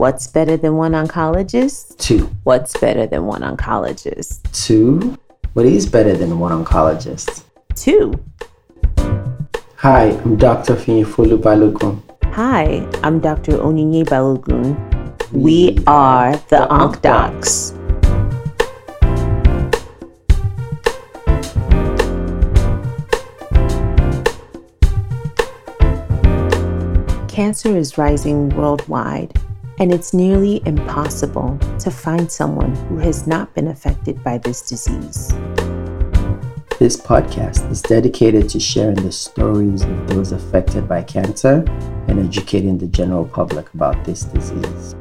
What's better than one oncologist? Two. What's better than one oncologist? Two. What is better than one oncologist? Two. Hi, I'm Dr. Finyfolu Balogun. Hi, I'm Dr. Onyinye Balogun. We are the Onc Docs. Cancer is rising worldwide, and it's nearly impossible to find someone who has not been affected by this disease. This podcast is dedicated to sharing the stories of those affected by cancer and educating the general public about this disease.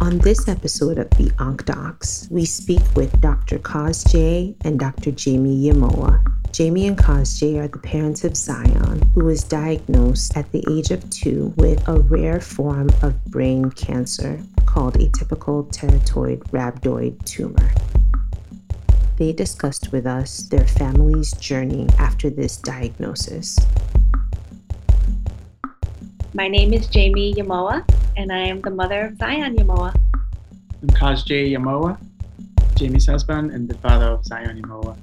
On this episode of the Onc Docs, we speak with Dr. Kosjay and Dr. Jaymi Yamoah. Jaymi and Kosjay are the parents of Zion, who was diagnosed at the age of two with a rare form of brain cancer called atypical teratoid rhabdoid tumor. They discussed with us their family's journey after this diagnosis. My name is Jaymi Yamoah, and I am the mother of Zion Yamoah. I'm Kosjay Yamoah, Jaymi's husband and the father of Zion Yamoah.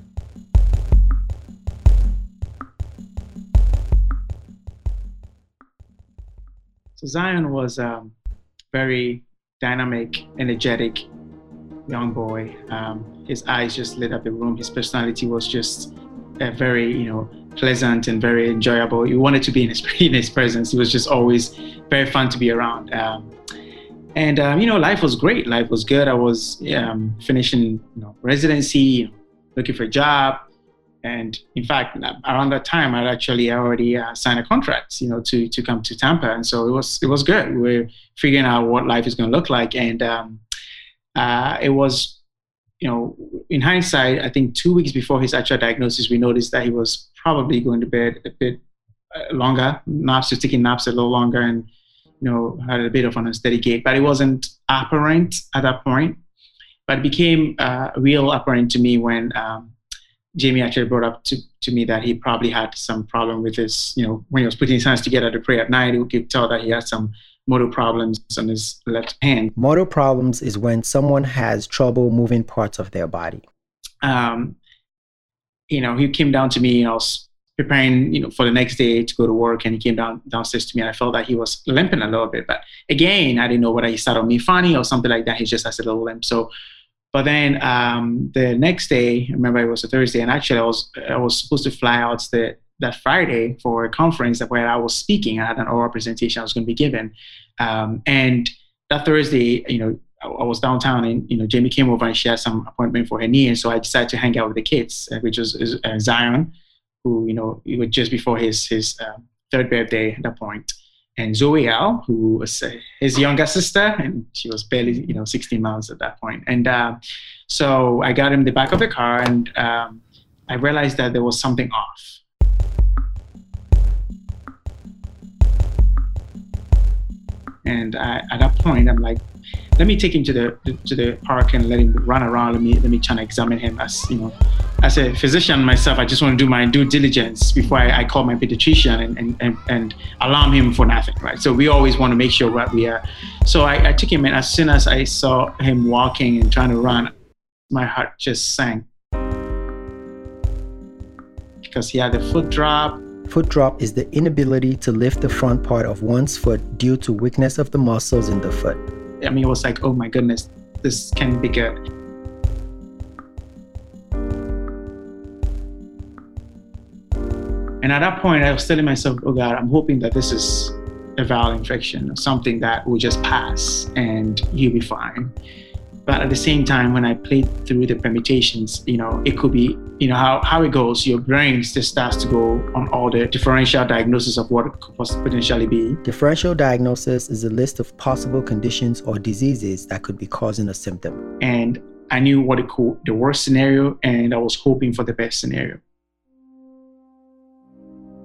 So Zion was a very dynamic, energetic young boy. Um, his eyes just lit up the room. His personality was just very, you know, pleasant and very enjoyable. You wanted to be in his, in his presence. He was just always very fun to be around. Um, and um, you know, life was great. Life was good. I was um, finishing, you know, residency, looking for a job, and in fact, around that time, I'd actually already uh, signed a contract, you know, to to come to Tampa, and so it was it was good. We are figuring out what life is going to look like, and um, uh, it was, you know, in hindsight, I think two weeks before his actual diagnosis, we noticed that he was probably going to bed a bit uh, longer, naps, just taking naps a little longer, and you know, had a bit of an unsteady gait, but it wasn't apparent at that point. But it became uh, real apparent to me when um, Jaymi actually brought up to, to me that he probably had some problem with his, you know, when he was putting his hands together to pray at night, he could tell that he had some motor problems on his left hand. Motor problems is when someone has trouble moving parts of their body. Um, you know, he came down to me and I was preparing, you know, for the next day to go to work, and he came down downstairs to me, and I felt that he was limping a little bit. But again, I didn't know whether he started me funny or something like that. He just has a little limp. So, but then um, the next day, I remember it was a Thursday, and actually I was I was supposed to fly out the that Friday for a conference where I was speaking. I had an oral presentation I was going to be given, um, and that Thursday, you know, I was downtown and you know Jaymi came over and she had some appointment for her knee and so I decided to hang out with the kids which was uh, Zion who you know it was just before his his uh, third birthday at that point, and Zoe L, who was uh, his younger sister, and she was barely you know 16 months at that point. And uh, so I got him the back of the car, and um, I realized that there was something off. And I, at that point, I'm like, let me take him to the to the park and let him run around. Let me let me try to examine him as you know as a physician myself, I just want to do my due diligence before I, I call my pediatrician and, and, and, and, alarm him for nothing, right? So we always want to make sure that we are. So I, I took him, and as soon as I saw him walking and trying to run, my heart just sank because he had a foot drop. Foot drop is the inability to lift the front part of one's foot due to weakness of the muscles in the foot. I mean, it was like, oh my goodness, this can be good. And at that point, I was telling myself, oh God, I'm hoping that this is a viral infection, or something that will just pass and you'll be fine. But at the same time, when I played through the permutations, you know, it could be, you know, how, how it goes, your brain just starts to go on all the differential diagnosis of what it could potentially be. Differential diagnosis is a list of possible conditions or diseases that could be causing a symptom. And I knew what it could, the worst scenario, and I was hoping for the best scenario.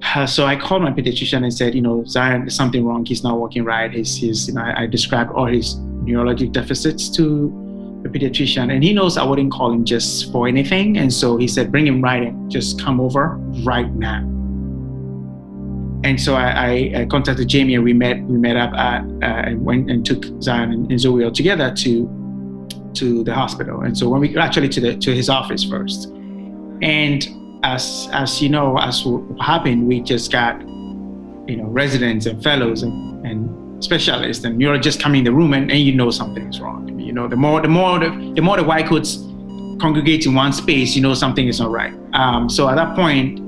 Uh, so I called my pediatrician and said, you know, Zion, there's something wrong. He's not walking right. He's, he's you know, I, I described all his neurologic deficits to pediatrician, and he knows I wouldn't call him just for anything. And so he said, bring him right in. Just come over right now. and so I, I, contacted Jamie and we met we met up at uh, and went and took Zion and, and Zoe all together to to the hospital. And so when we actually to the to his office first, and as as you know, as what happened, we just got you know residents and fellows and, and specialists and you're just coming in the room and, and you know something is wrong. Know, the more the more the, the more the white coats congregate in one space, you know something is not right. Um, so at that point,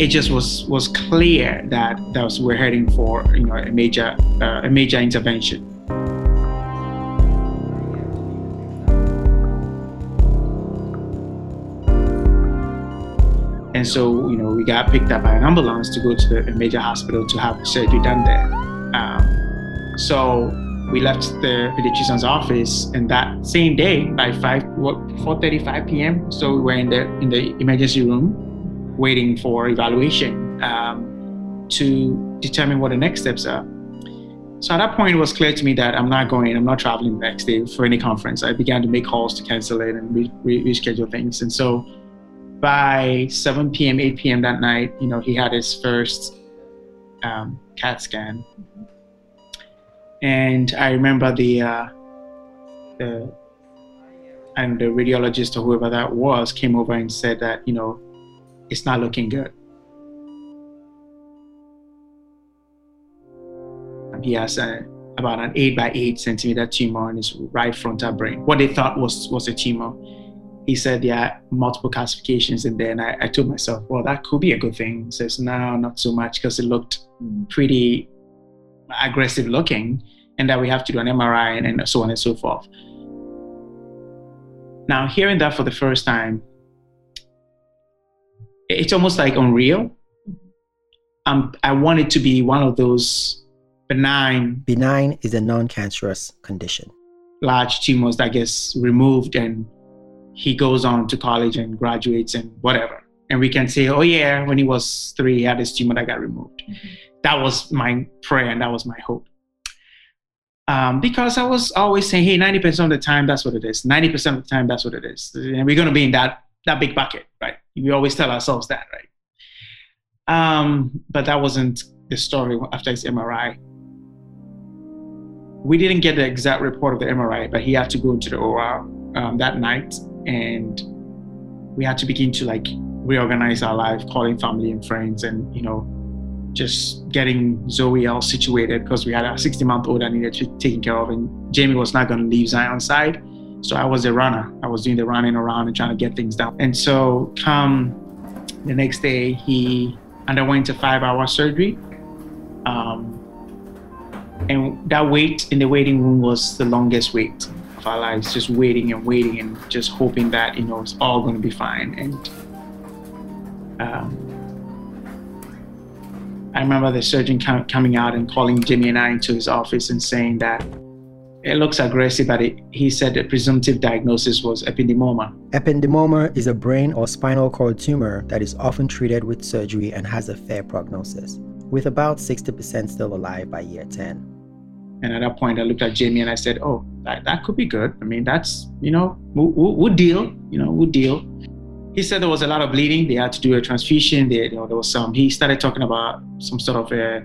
it just was was clear that that was, we're heading for you know a major uh, a major intervention. And so, you know, we got picked up by an ambulance to go to the major hospital to have surgery done there. Um, so we left the pediatrician's office, and that same day by five, what, 4:35 p.m. So we were in the in the emergency room waiting for evaluation um, to determine what the next steps are. So at that point, it was clear to me that I'm not going, I'm not traveling the next day for any conference. I began to make calls to cancel it and re- re- reschedule things. And so by 7 p.m., 8 p.m. that night, you know, he had his first um, CAT scan. And I remember the, uh, the, and the radiologist or whoever that was came over and said that, you know, it's not looking good. He has a, about an eight by eight centimeter tumor in his right frontal brain. What they thought was was a tumor. He said there are multiple calcifications in there, and I, I told myself, well, that could be a good thing. He says, no, not so much, because it looked pretty aggressive looking, and that we have to do an MRI and, and so on and so forth. Now, hearing that for the first time, it's almost like unreal. Um, I want it to be one of those benign. Benign is a non-cancerous condition. Large tumors that gets removed, and he goes on to college and graduates and whatever. And we can say, oh yeah, when he was three, he had this tumor that got removed. Mm-hmm. That was my prayer and that was my hope. Um, because I was always saying, hey, 90% of the time, that's what it is. 90% of the time, that's what it is. And we're going to be in that that big bucket, right? We always tell ourselves that, right? Um, but that wasn't the story after his MRI. We didn't get the exact report of the MRI, but he had to go into the OR um, that night, and we had to begin to like reorganize our life, calling family and friends, and you know, just getting Zoe all situated because we had a 60 month old that needed to taken care of, and Jaymi was not going to leave Zion's side. So I was a runner. I was doing the running around and trying to get things done. And so come the next day, he underwent a five-hour surgery. Um, and that wait in the waiting room was the longest wait of our lives, just waiting and waiting and just hoping that, you know, it's all going to be fine. And um, I remember the surgeon coming out and calling Jaymi and I into his office and saying that it looks aggressive, but it, he said the presumptive diagnosis was ependymoma. Ependymoma is a brain or spinal cord tumor that is often treated with surgery and has a fair prognosis, with about 60% still alive by year 10. And at that point, I looked at Jaymi and I said, "Oh, that, that could be good. I mean, that's you know, we'll, we'll, we'll deal. You know, we'll deal." He said there was a lot of bleeding. They had to do a transfusion. They, you know, there was some. He started talking about some sort of a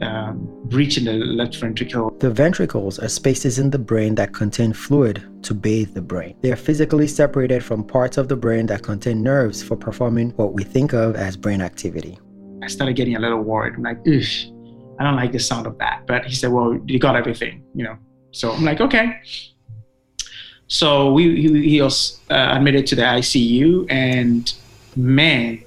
um, breach in the left ventricle. The ventricles are spaces in the brain that contain fluid to bathe the brain. They are physically separated from parts of the brain that contain nerves for performing what we think of as brain activity. I started getting a little worried. I'm like, Ugh, I don't like the sound of that. But he said, Well, you got everything, you know. So I'm like, okay. So we he, he was uh, admitted to the ICU, and man,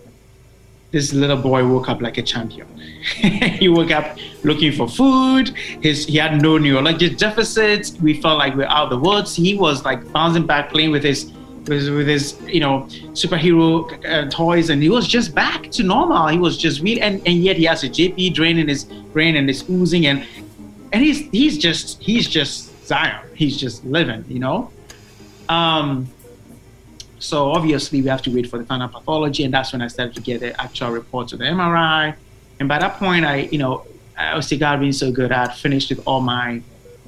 this little boy woke up like a champion. he woke up looking for food. His he had no neurologic deficits. We felt like we are out of the woods. He was like bouncing back, playing with his with, with his you know superhero uh, toys, and he was just back to normal. He was just real, and, and yet he has a JP drain in his brain and it's oozing, and and he's he's just he's just Zion. He's just living, you know. Um, so obviously we have to wait for the final pathology, and that's when I started to get the actual reports of the MRI. And by that point, I, you know, I was God being so good, I had finished with all my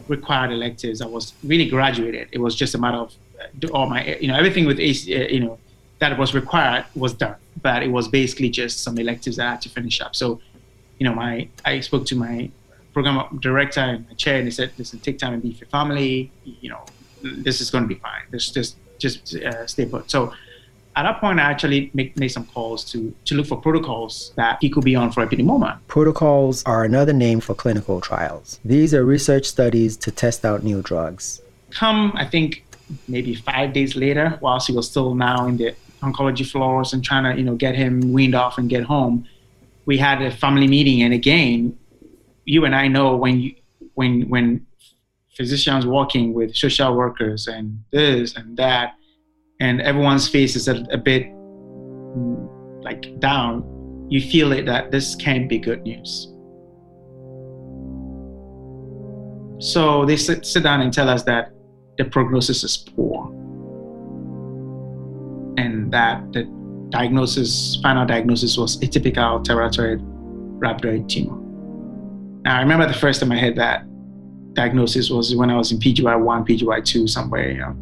required electives. I was really graduated. It was just a matter of uh, all my, you know, everything with, uh, you know, that was required was done. But it was basically just some electives that I had to finish up. So you know, my I spoke to my program director in my chair and he said, listen, take time and be with your family. You know, this is going to be fine. Just, just, just uh, stay put. So at that point, I actually make, made some calls to, to look for protocols that he could be on for a moment. Protocols are another name for clinical trials. These are research studies to test out new drugs. Come, I think, maybe five days later, whilst he was still now in the oncology floors and trying to, you know, get him weaned off and get home, we had a family meeting. And again, you and I know when you, when, when physicians working with social workers and this and that, and everyone's face is a, a bit mm, like down, you feel it that this can't be good news. So they sit, sit down and tell us that the prognosis is poor and that the diagnosis, final diagnosis was atypical teratoid rhabdoid tumor. Now, I remember the first time I heard that diagnosis was when I was in PGY one, PGY two, somewhere, you know.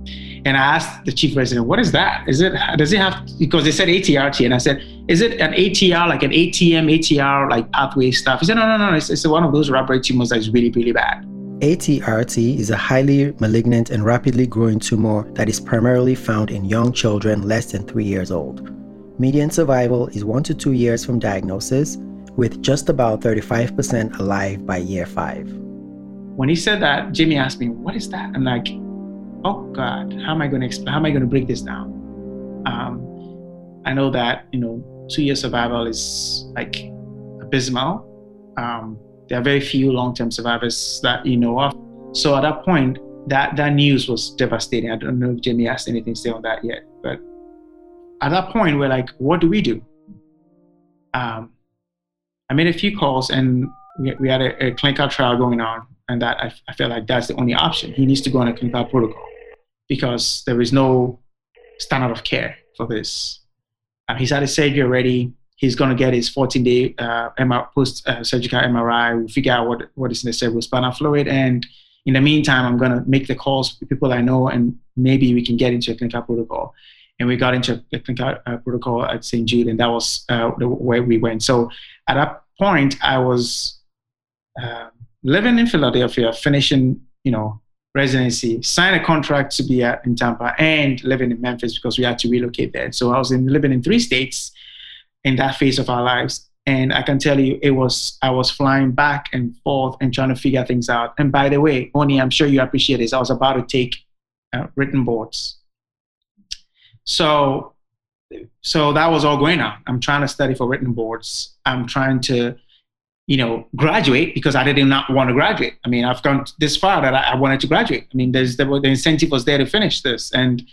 And I asked the chief resident, "What is that? Is it does it have?" Because they said ATRT, and I said, "Is it an ATR like an ATM, ATR like pathway stuff?" He said, "No, no, no. It's, it's one of those rhabdoid tumors that is really, really bad." ATRT is a highly malignant and rapidly growing tumor that is primarily found in young children less than three years old. Median survival is one to two years from diagnosis, with just about 35% alive by year five. When he said that, Jaymi asked me, "What is that?" I'm like, "Oh God, how am I going to explain? How am I going to break this down?" Um, I know that you know two-year survival is like abysmal. Um, there are very few long-term survivors that you know of. So at that point, that that news was devastating. I don't know if Jaymi asked anything to say on that yet, but at that point, we're like, "What do we do?" Um, I made a few calls, and we, we had a, a clinical trial going on and that I, I felt like that's the only option. He needs to go on a clinical protocol because there is no standard of care for this. Um, he's had a surgery already. He's going to get his 14 day uh, MR, post uh, surgical MRI. We'll figure out what, what is in the cerebrospinal fluid. And in the meantime, I'm going to make the calls with people I know and maybe we can get into a clinical protocol. And we got into a clinical uh, protocol at St. Jude, and that was uh, the way we went. So at that point, I was um, living in Philadelphia, finishing, you know, residency, sign a contract to be at in Tampa, and living in Memphis because we had to relocate there. So I was in, living in three states in that phase of our lives. And I can tell you, it was I was flying back and forth and trying to figure things out. And by the way, Oni, I'm sure you appreciate this. I was about to take uh, written boards. So, so that was all going on. I'm trying to study for written boards. I'm trying to you know, graduate because I did not want to graduate. I mean, I've gone this far that I, I wanted to graduate. I mean, there's the, the incentive was there to finish this, and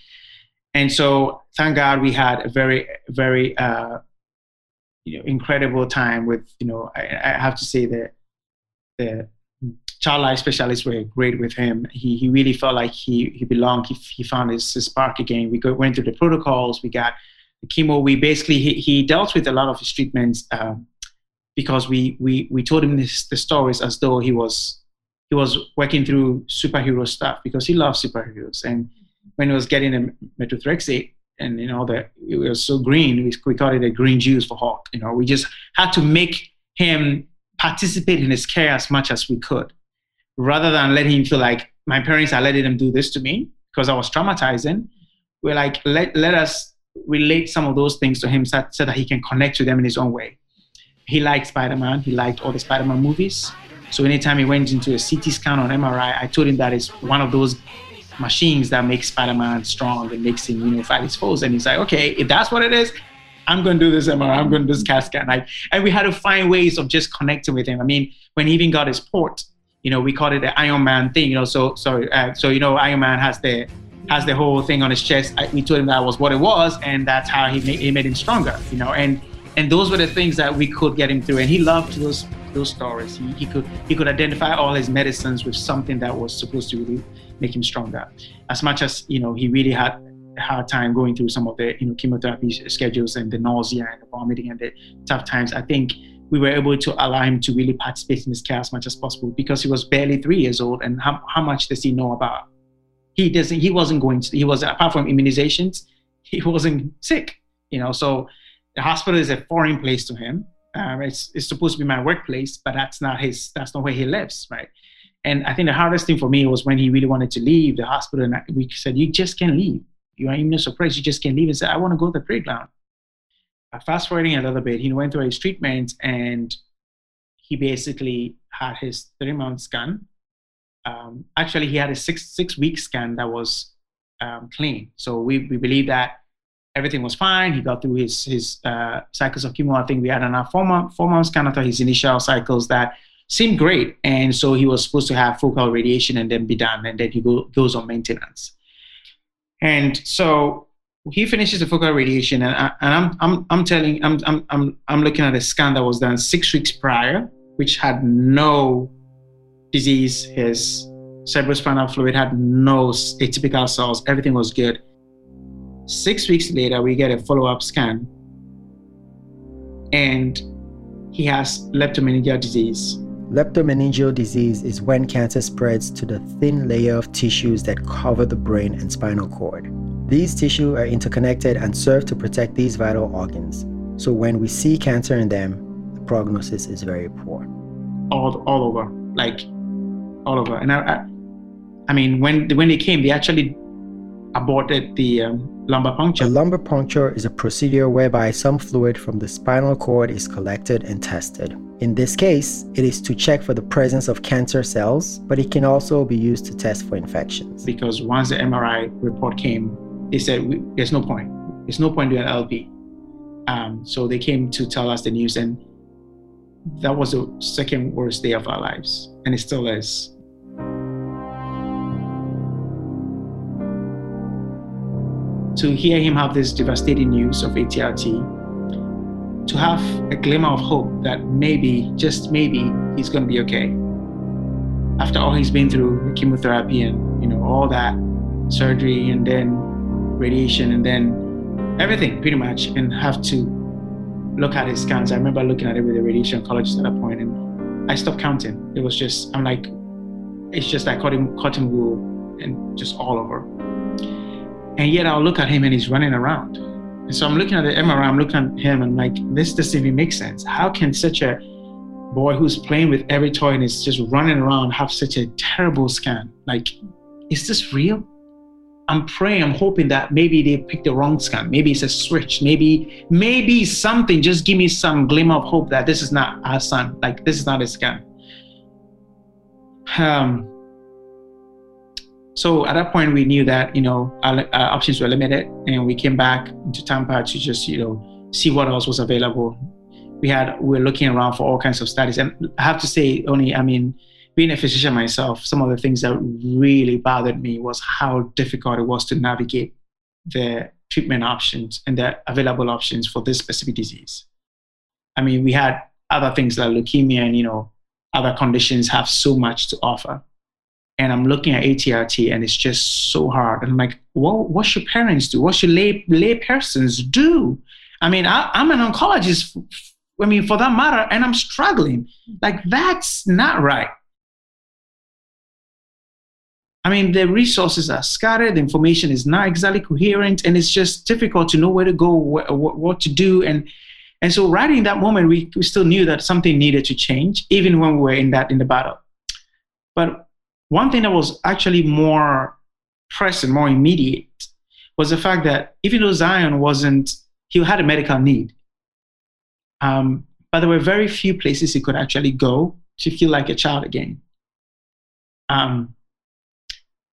and so thank God we had a very very uh, you know incredible time with you know I, I have to say that the child life specialists were great with him. He he really felt like he he belonged. He he found his, his spark again. We go, went through the protocols. We got the chemo. We basically he, he dealt with a lot of his treatments. Um, because we we we told him this, the stories as though he was he was working through superhero stuff because he loves superheroes. And mm-hmm. when he was getting a methotrexate and you know that it was so green, we, we called it a green juice for Hulk. You know, we just had to make him participate in his care as much as we could, rather than let him feel like my parents are letting him do this to me because I was traumatizing. We're like, let, let us relate some of those things to him so, so that he can connect to them in his own way he liked Spider-Man. He liked all the Spider-Man movies. So anytime he went into a CT scan or MRI, I told him that it's one of those machines that makes Spider-Man strong and makes him, you know, fight his foes. And he's like, okay, if that's what it is, I'm going to do this MRI. I'm going to do this CAT scan. I, and we had to find ways of just connecting with him. I mean, when he even got his port, you know, we called it the Iron Man thing. You know, so so uh, so you know, Iron Man has the has the whole thing on his chest. I, we told him that was what it was, and that's how he made, he made him stronger. You know, and and those were the things that we could get him through. And he loved those those stories. He, he could he could identify all his medicines with something that was supposed to really make him stronger. As much as you know he really had a hard time going through some of the you know chemotherapy schedules and the nausea and the vomiting and the tough times i think we were able to allow him to really participate in his care as much as possible because he was barely three years old. And how, how much does he know about? He doesn't he wasn't going to he was apart from immunizations he wasn't sick you know? So the hospital is a foreign place to him. Um, it's, it's supposed to be my workplace, but that's not his. That's not where he lives, right? And I think the hardest thing for me was when he really wanted to leave the hospital, and we said, "You just can't leave. You are immunosuppressed. You just can't leave." And said, "I want to go to the playground." Fast forwarding a little bit, he went through his treatment, and he basically had his three month scan. Um, actually, he had a six six week scan that was um, clean. So we we believe that everything was fine. He got through his his uh, cycles of chemo. I think we had enough four month four months kind of his initial cycles that seemed great, and so he was supposed to have focal radiation and then be done, and then he go, goes on maintenance. And so he finishes the focal radiation, and, I, and I'm I'm I'm telling I'm I'm I'm looking at a scan that was done six weeks prior, which had no disease. His cerebrospinal fluid had no atypical cells. Everything was good Six weeks later, we get a follow up scan, and he has leptomeningeal disease. Leptomeningeal disease is when cancer spreads to the thin layer of tissues that cover the brain and spinal cord. These tissues are interconnected and serve to protect these vital organs. So when we see cancer in them, the prognosis is very poor. All, all over, like all over. And I, I, I mean, when when they came, they actually aborted the um, lumbar puncture. A lumbar puncture is a procedure whereby some fluid from the spinal cord is collected and tested. In this case, it is to check for the presence of cancer cells, but it can also be used to test for infections. Because once the MRI report came, they said, There's no point. There's no point doing an LP. Um, so they came to tell us the news, and that was the second worst day of our lives, and it still is. To hear him have this devastating news of ATRT, to have a glimmer of hope that maybe, just maybe, he's going to be okay. After all he's been through, the chemotherapy and you know all that surgery and then radiation and then everything pretty much, and have to look at his scans. I remember looking at it with a radiation oncologist at that point, and I stopped counting. It was just I'm like, it's just like cotton cotton wool and just all over. And yet I'll look at him and he's running around. And so I'm looking at the MRI, I'm looking at him and like, this doesn't even make sense. How can such a boy who's playing with every toy and is just running around have such a terrible scan? Like, is this real? I'm praying, I'm hoping that maybe they picked the wrong scan. Maybe it's a switch. Maybe, maybe something. Just give me some glimmer of hope that this is not our son. Like this is not a scan. Um, so at that point, we knew that you know our, our, options were limited, and we came back to Tampa to just you know see what else was available. We had we were looking around for all kinds of studies, and I have to say, only I mean, being a physician myself, some of the things that really bothered me was how difficult it was to navigate the treatment options and the available options for this specific disease. I mean, we had other things like leukemia and you know other conditions have so much to offer and I'm looking at ATRT and it's just so hard. And I'm like, what, what should parents do? What should lay, lay persons do? I mean, I, I'm an oncologist, I mean, for that matter, and I'm struggling. Like, that's not right. I mean, the resources are scattered, the information is not exactly coherent, and it's just difficult to know where to go, what, what to do. And, and so, right in that moment, we, we still knew that something needed to change, even when we were in that in the battle. But one thing that was actually more pressing, more immediate, was the fact that even though Zion wasn't, he had a medical need. Um, but there were very few places he could actually go to feel like a child again. Um,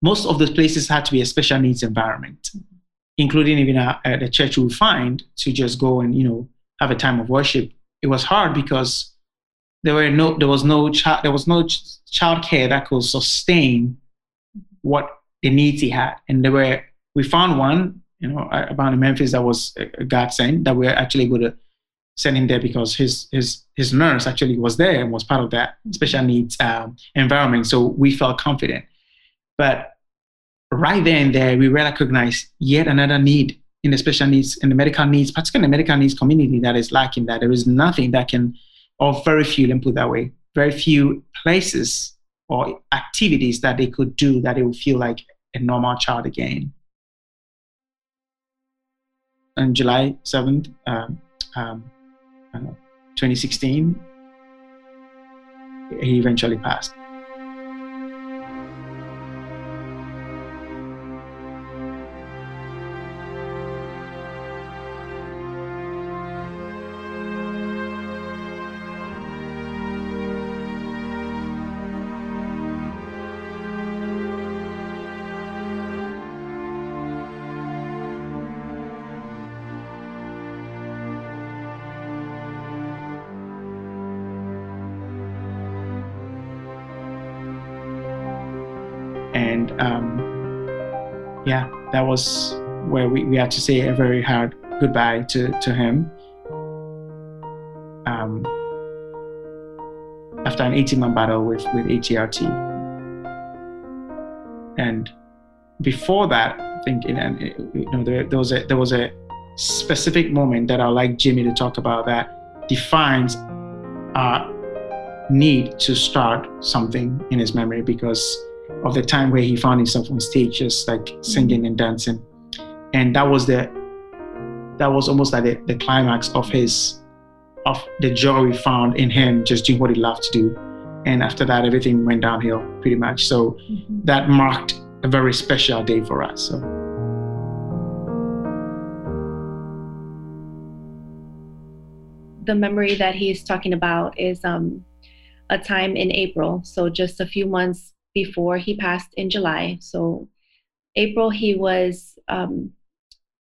most of those places had to be a special needs environment, including even a, a church we find to just go and you know have a time of worship. It was hard because there were no there was no child there was no ch- child care that could sustain what the needs he had. And there were we found one you know about in memphis that was a godsend that we were actually able to send him there because his his his nurse actually was there and was part of that special needs um, environment. So we felt confident. But right there and there we recognized yet another need in the special needs in the medical needs particularly in the medical needs community that is lacking that there is nothing that can or very few, let me put that way, very few places or activities that they could do that they would feel like a normal child again. On July 7th, um, um, uh, 2016, he eventually passed. And um, yeah, that was where we, we had to say a very hard goodbye to, to him. Um, after an 18 month battle with, with ATRT. And before that, I think in, you know, there, there, was a, there was a specific moment that I'd like Jaymi to talk about that defines our need to start something in his memory because of the time where he found himself on stage just like singing and dancing. And that was the that was almost like the, the climax of his of the joy we found in him just doing what he loved to do. And after that everything went downhill pretty much. So mm-hmm. that marked a very special day for us so. The memory that he's talking about is um, a time in April, so just a few months before he passed in July. So April, he was um,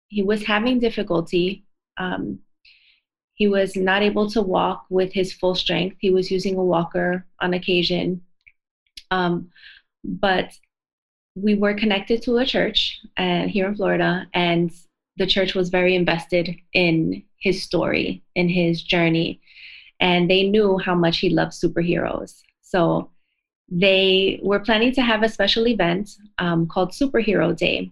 he was having difficulty. Um, he was not able to walk with his full strength. He was using a walker on occasion. Um, but we were connected to a church and here in Florida, and the church was very invested in his story, in his journey, and they knew how much he loved superheroes. So they were planning to have a special event um, called Superhero Day.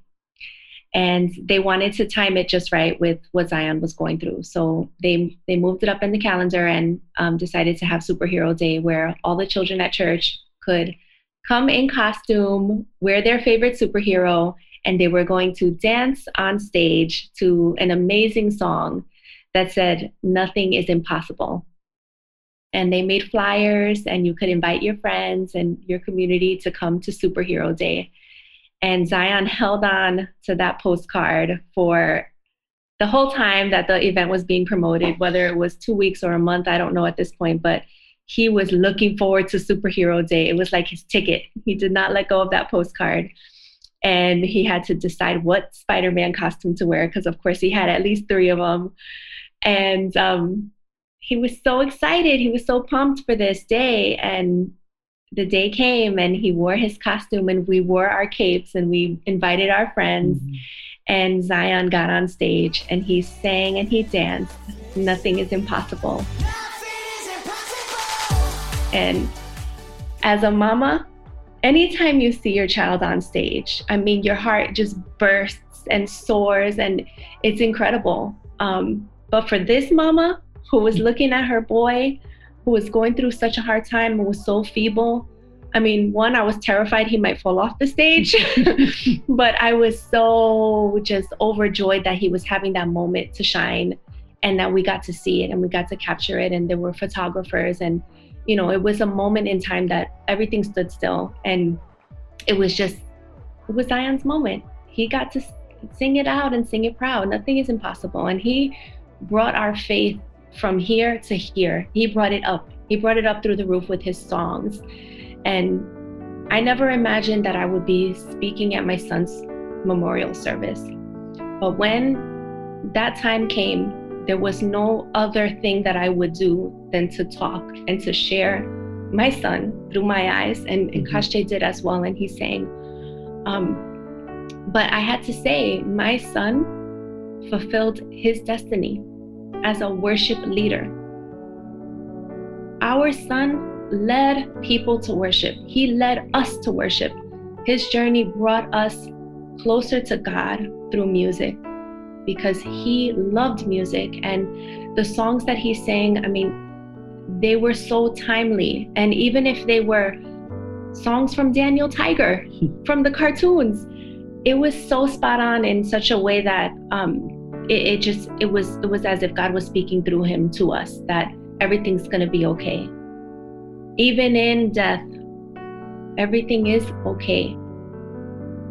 And they wanted to time it just right with what Zion was going through. So they, they moved it up in the calendar and um, decided to have Superhero Day, where all the children at church could come in costume, wear their favorite superhero, and they were going to dance on stage to an amazing song that said, Nothing is impossible and they made flyers and you could invite your friends and your community to come to superhero day. And zion held on to that postcard for the whole time that the event was being promoted whether it was two weeks or a month i don't know at this point but he was looking forward to superhero day. It was like his ticket. He did not let go of that postcard. And he had to decide what spider-man costume to wear because of course he had at least three of them and um, he was so excited. He was so pumped for this day. And the day came and he wore his costume and we wore our capes and we invited our friends. Mm-hmm. And Zion got on stage and he sang and he danced. Nothing is impossible. And as a mama, anytime you see your child on stage, I mean, your heart just bursts and soars and it's incredible. Um, but for this mama, who was looking at her boy who was going through such a hard time and was so feeble. I mean, one, I was terrified he might fall off the stage, but I was so just overjoyed that he was having that moment to shine and that we got to see it and we got to capture it. And there were photographers, and, you know, it was a moment in time that everything stood still. And it was just, it was Zion's moment. He got to sing it out and sing it proud. Nothing is impossible. And he brought our faith from here to here. He brought it up. He brought it up through the roof with his songs. And I never imagined that I would be speaking at my son's memorial service. But when that time came, there was no other thing that I would do than to talk and to share my son through my eyes. And, and mm-hmm. did as well, and he sang. Um, but I had to say, my son fulfilled his destiny as a worship leader. Our son led people to worship, he led us to worship. His journey brought us closer to God through music because he loved music and the songs that he sang, I mean, they were so timely. And even if they were songs from Daniel Tiger, from the cartoons, it was so spot on in such a way that um, it, it just it was it was as if God was speaking through him to us that everything's to be okay. Even in death, everything is okay.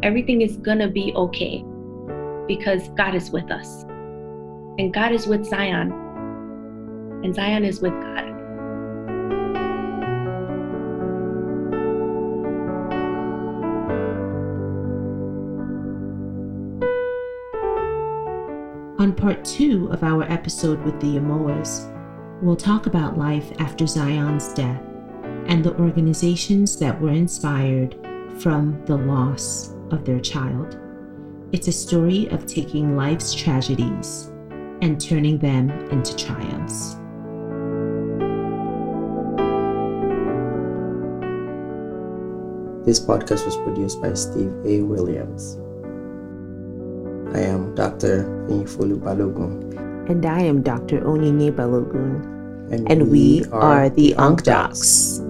Everything is to be okay because God is with us. And God is with Zion. And Zion is with God. On part two of our episode with the Yamoahs, we'll talk about life after Zion's death and the organizations that were inspired from the loss of their child. It's a story of taking life's tragedies and turning them into triumphs. This podcast was produced by Steve A. Williams. I am Dr. Balogun. And I am Dr. Onyinye Balogun. And, And we are the Onc Docs.